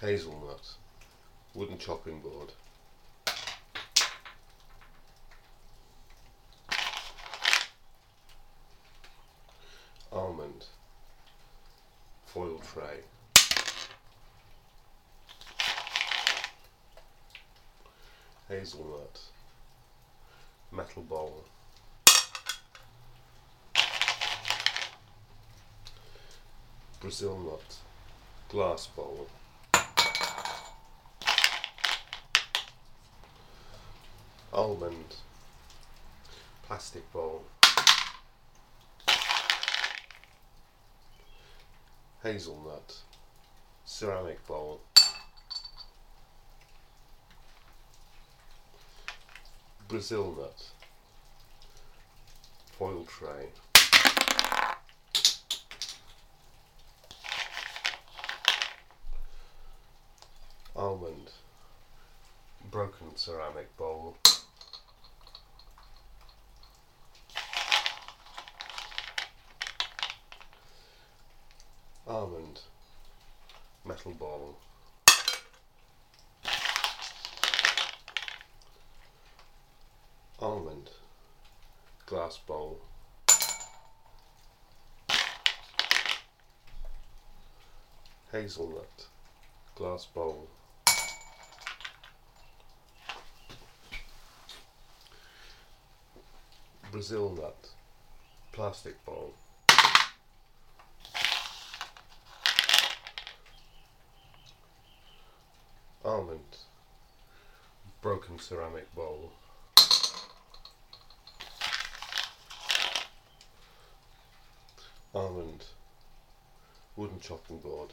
hazelnut, wooden chopping board. Almond, foil tray. Hazelnut, metal bowl. Brazil nut, glass bowl. Almond, plastic bowl. Hazelnut, ceramic bowl. Brazil nut, foil tray. almond, broken ceramic bowl, almond, metal bowl, almond, glass bowl, hazelnut, glass bowl. Brazil nut, plastic bowl. Almond, broken ceramic bowl. Almond, wooden chopping board.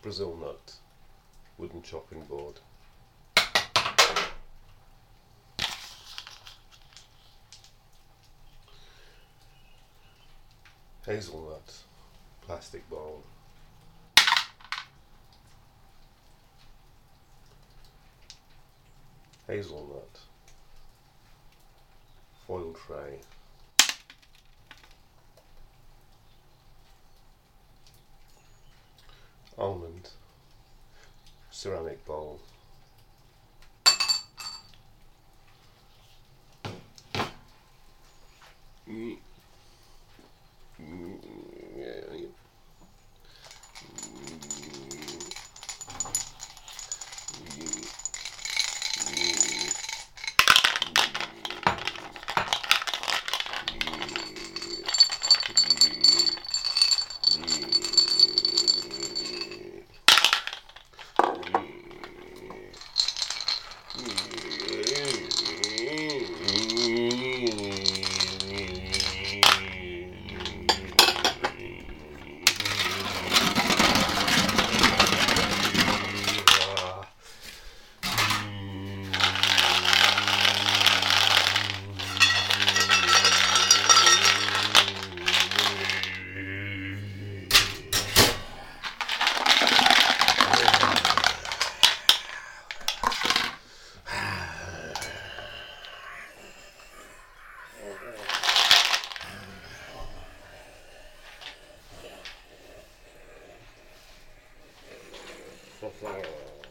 Brazil nut, wooden chopping board. hazelnut plastic bowl. Hazelnut foil tray. Almond ceramic bowl. for flower.